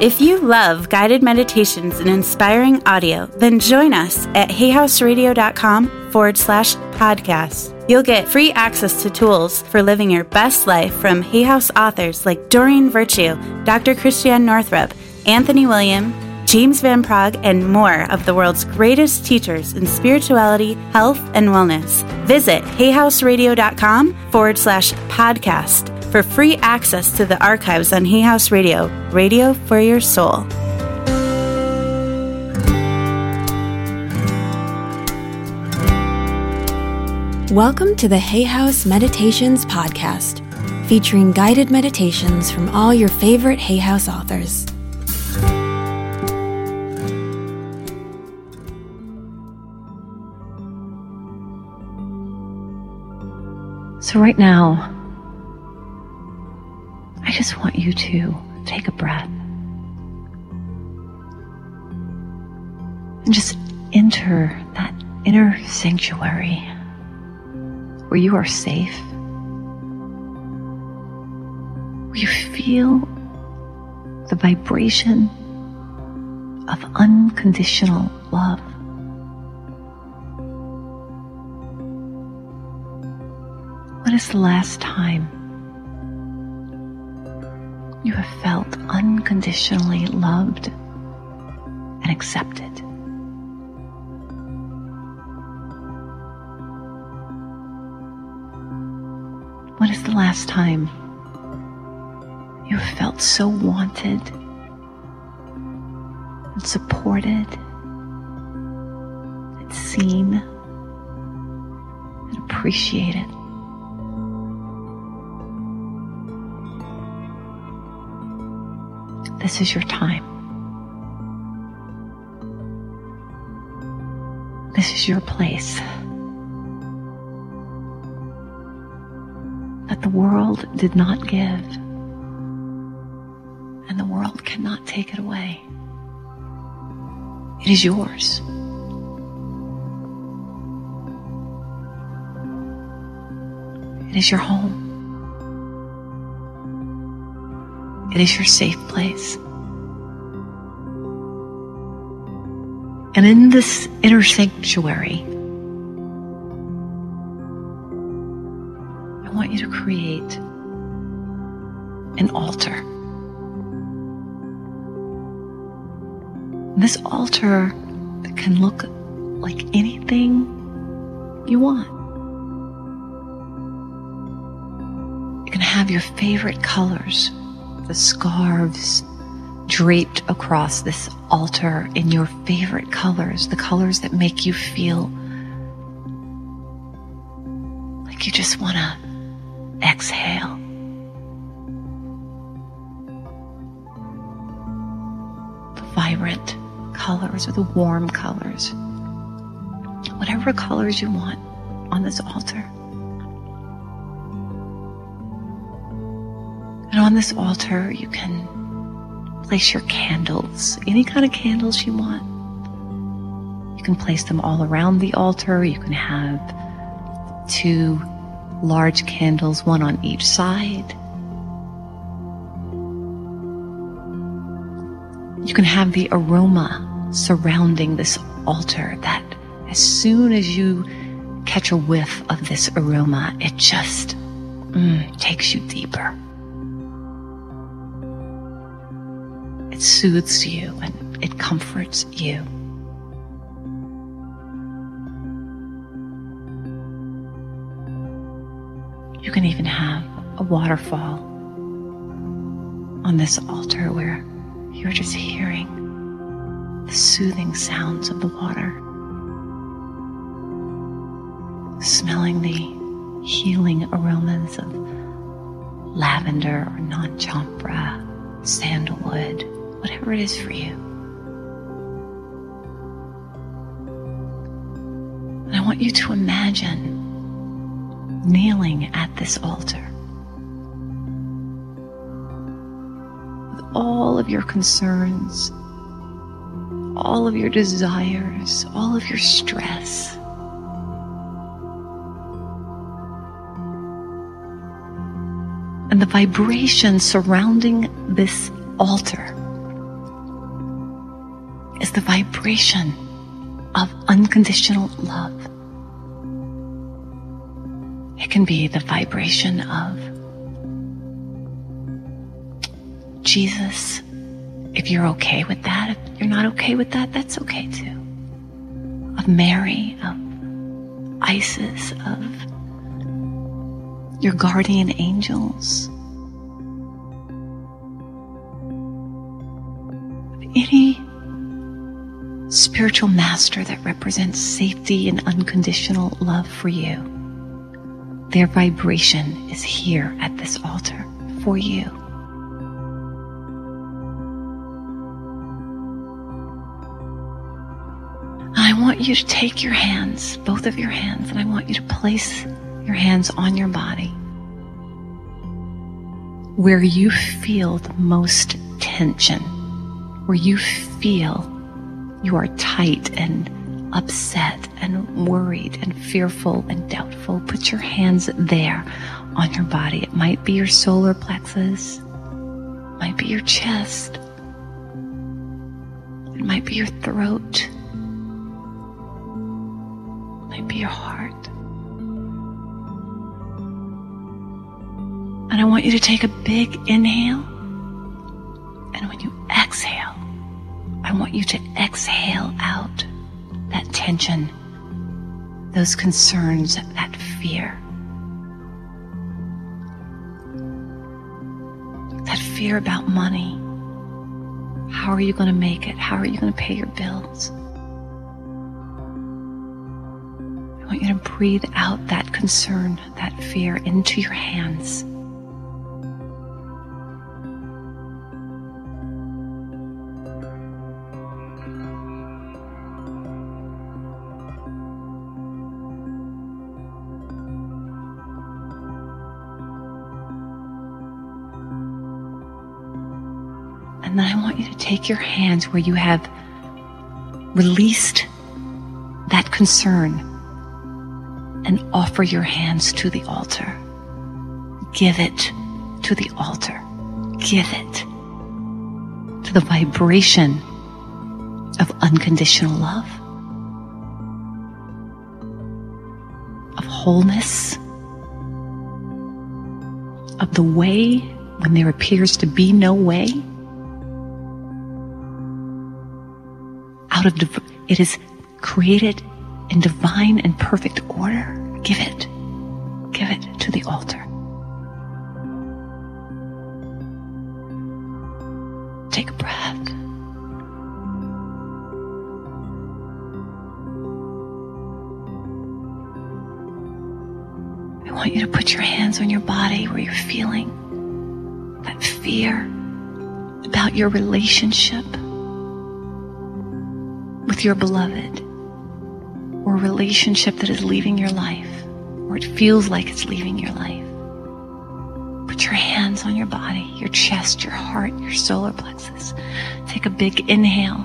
If you love guided meditations and inspiring audio, then join us at hayhouseradio.com forward slash podcast. You'll get free access to tools for living your best life from Hay House authors like Doreen Virtue, Dr. Christiane Northrup, Anthony William, James Van Praagh, and more of the world's greatest teachers in spirituality, health, and wellness. Visit hayhouseradio.com forward slash podcast for free access to the archives on Hay House Radio, radio for your soul. Welcome to the Hay House Meditations Podcast, featuring guided meditations from all your favorite Hay House authors. So, right now, I just want you to take a breath and just enter that inner sanctuary where you are safe, where you feel the vibration of unconditional love. When is the last time you have felt unconditionally loved and accepted? When is the last time you have felt so wanted and supported and seen and appreciated? This is your time. This is your place. That the world did not give, and the world cannot take it away. It is yours. It is your home. It is your safe place. And in this inner sanctuary, I want you to create an altar. This altar can look like anything you want. You can have your favorite colors the scarves draped across this altar in your favorite colors, the colors that make you feel like you just want to exhale. The vibrant colors or the warm colors, whatever colors you want on this altar. On this altar, you can place your candles, any kind of candles you want. You can place them all around the altar. You can have two large candles, one on each side. You can have the aroma surrounding this altar that as soon as you catch a whiff of this aroma, it just mm, takes you deeper. It soothes you and it comforts you. You can even have a waterfall on this altar where you're just hearing the soothing sounds of the water, smelling the healing aromas of lavender or nag champa, sandalwood whatever it is for you. And I want you to imagine kneeling at this altar with all of your concerns, all of your desires, all of your stress. And the vibration surrounding this altar is the vibration of unconditional love. It can be the vibration of Jesus. If you're okay with that, if you're not okay with that, that's okay too. Of Mary, of Isis, of your guardian angels. Of any spiritual master that represents safety and unconditional love for you. Their vibration is here at this altar for you. I want you to take your hands, both of your hands, and I want you to place your hands on your body where you feel the most tension, where you feel you are tight and upset and worried and fearful and doubtful, put your hands there on your body. It might be your solar plexus, might be your chest, it might be your throat, might be your heart. And I want you to take a big inhale. And when you exhale, I want you to exhale out that tension, those concerns, that fear. That fear about money. How are you going to make it? How are you going to pay your bills? I want you to breathe out that concern, that fear into your hands. Take your hands where you have released that concern and offer your hands to the altar. Give it to the altar. Give it to the vibration of unconditional love, of wholeness, of the way when there appears to be no way. Div- it is created in divine and perfect order. Give it. Give it to the altar. Take a breath. I want you to put your hands on your body where you're feeling that fear about your relationship with your beloved or a relationship that is leaving your life or it feels like it's leaving your life. Put your hands on your body, your chest, your heart, your solar plexus. Take a big inhale.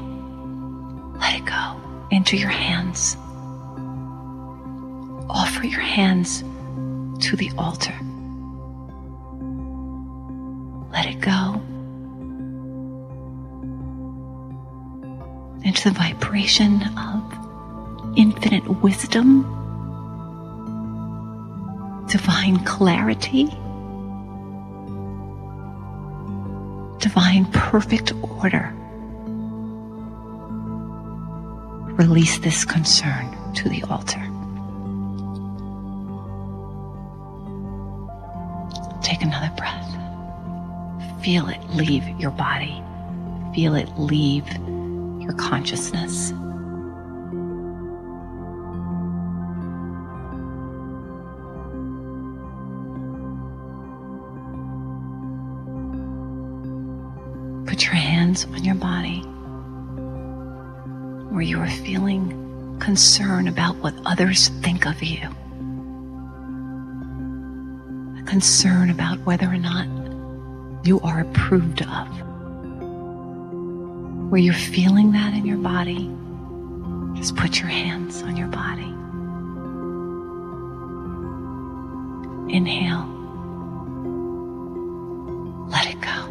Let it go into your hands. Offer your hands to the altar. Let it go into the vibration of infinite wisdom, divine clarity, divine perfect order. Release this concern to the altar. Take another breath. Feel it leave your body. Feel it leave your consciousness. Put your hands on your body where you are feeling concern about what others think of you. A concern about whether or not you are approved of where you're feeling that in your body, just put your hands on your body. Inhale. Let it go.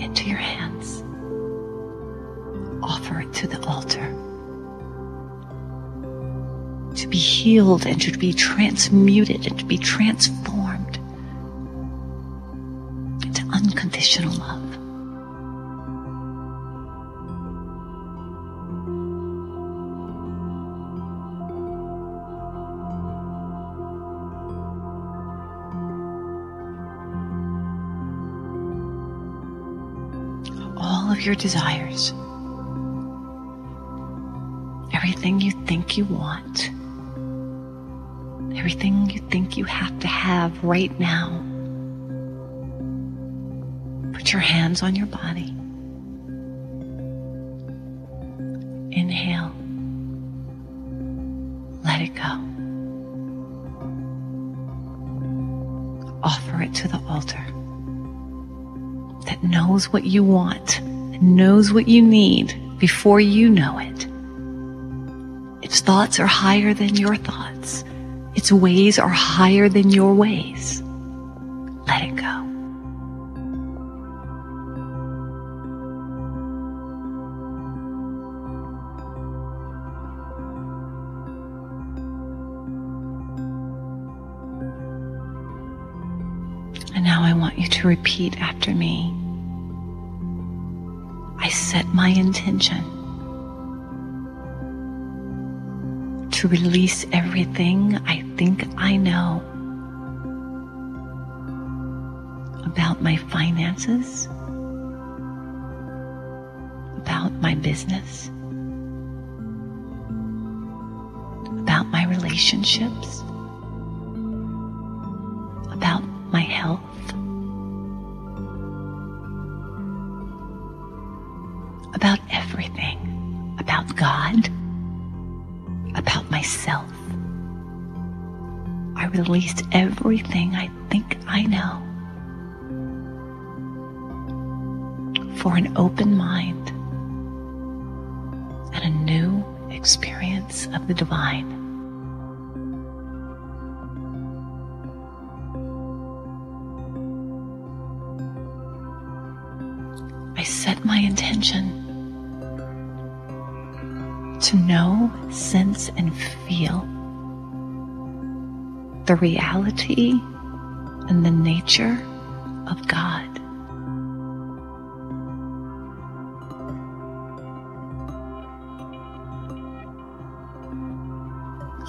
into your hands. Offer it to the altar. To be healed and to be transmuted and to be transformed of your desires, everything you think you want, everything you think you have to have right now. Put your hands on your body. Inhale. Let it go. Offer it to the altar that knows what you want and knows what you need before you know it. Its thoughts are higher than your thoughts. Its ways are higher than your ways. Let it go. And now I want you to repeat after me. Set my intention to release everything I think I know about my finances, about my business, about my relationships, about my health. Released everything I think I know for an open mind and a new experience of the divine. I set my intention to know, sense, and feel the reality and the nature of God.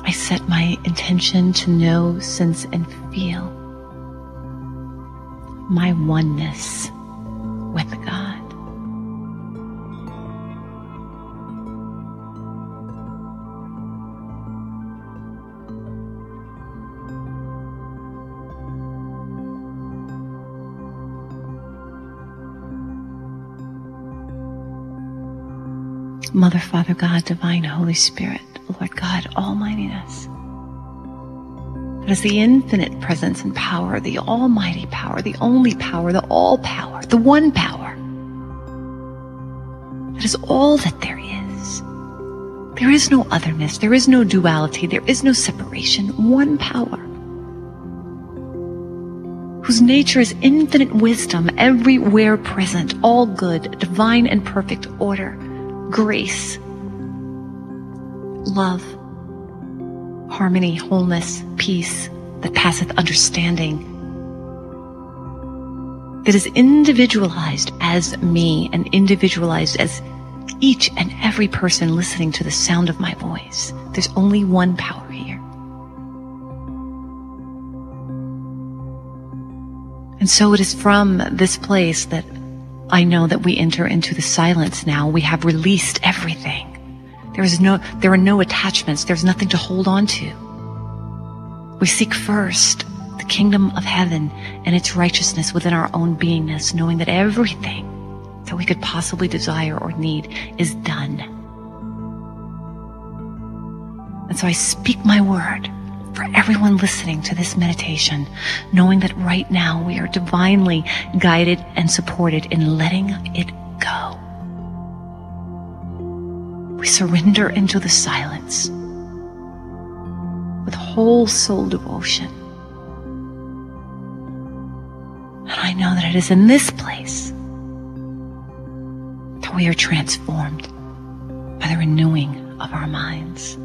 I set my intention to know, sense, and feel my oneness with God. Mother, Father, God, Divine, Holy Spirit, Lord God, Almightiness. That is the infinite presence and power, the almighty power, the only power, the all power, the one power. That is all that there is. There is no otherness, there is no duality, there is no separation, one power. Whose nature is infinite wisdom, everywhere present, all good, divine and perfect order, grace, love, harmony, wholeness, peace that passeth understanding, that is individualized as me and individualized as each and every person listening to the sound of my voice. There's only one power here. And so it is from this place that I know that we enter into the silence now. We have released everything. There is no, there are no attachments. There's nothing to hold on to. We seek first the kingdom of heaven and its righteousness within our own beingness, knowing that everything that we could possibly desire or need is done. And so I speak my word for everyone listening to this meditation, knowing that right now we are divinely guided and supported in letting it go. We surrender into the silence with whole soul devotion. And I know that it is in this place that we are transformed by the renewing of our minds.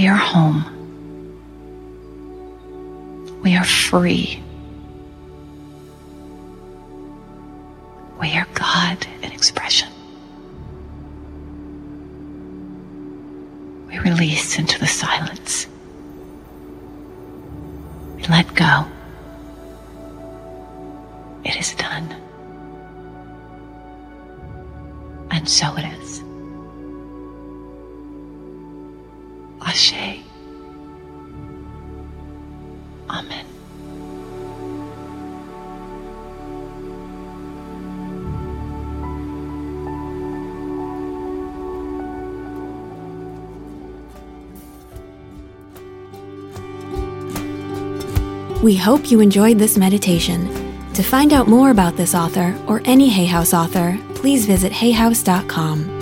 We are home. We are free. We are God in expression. We release into the silence. We let go. It is done. And so it is. Ashe. Amen. We hope you enjoyed this meditation. To find out more about this author or any Hay House author, please visit hayhouse.com.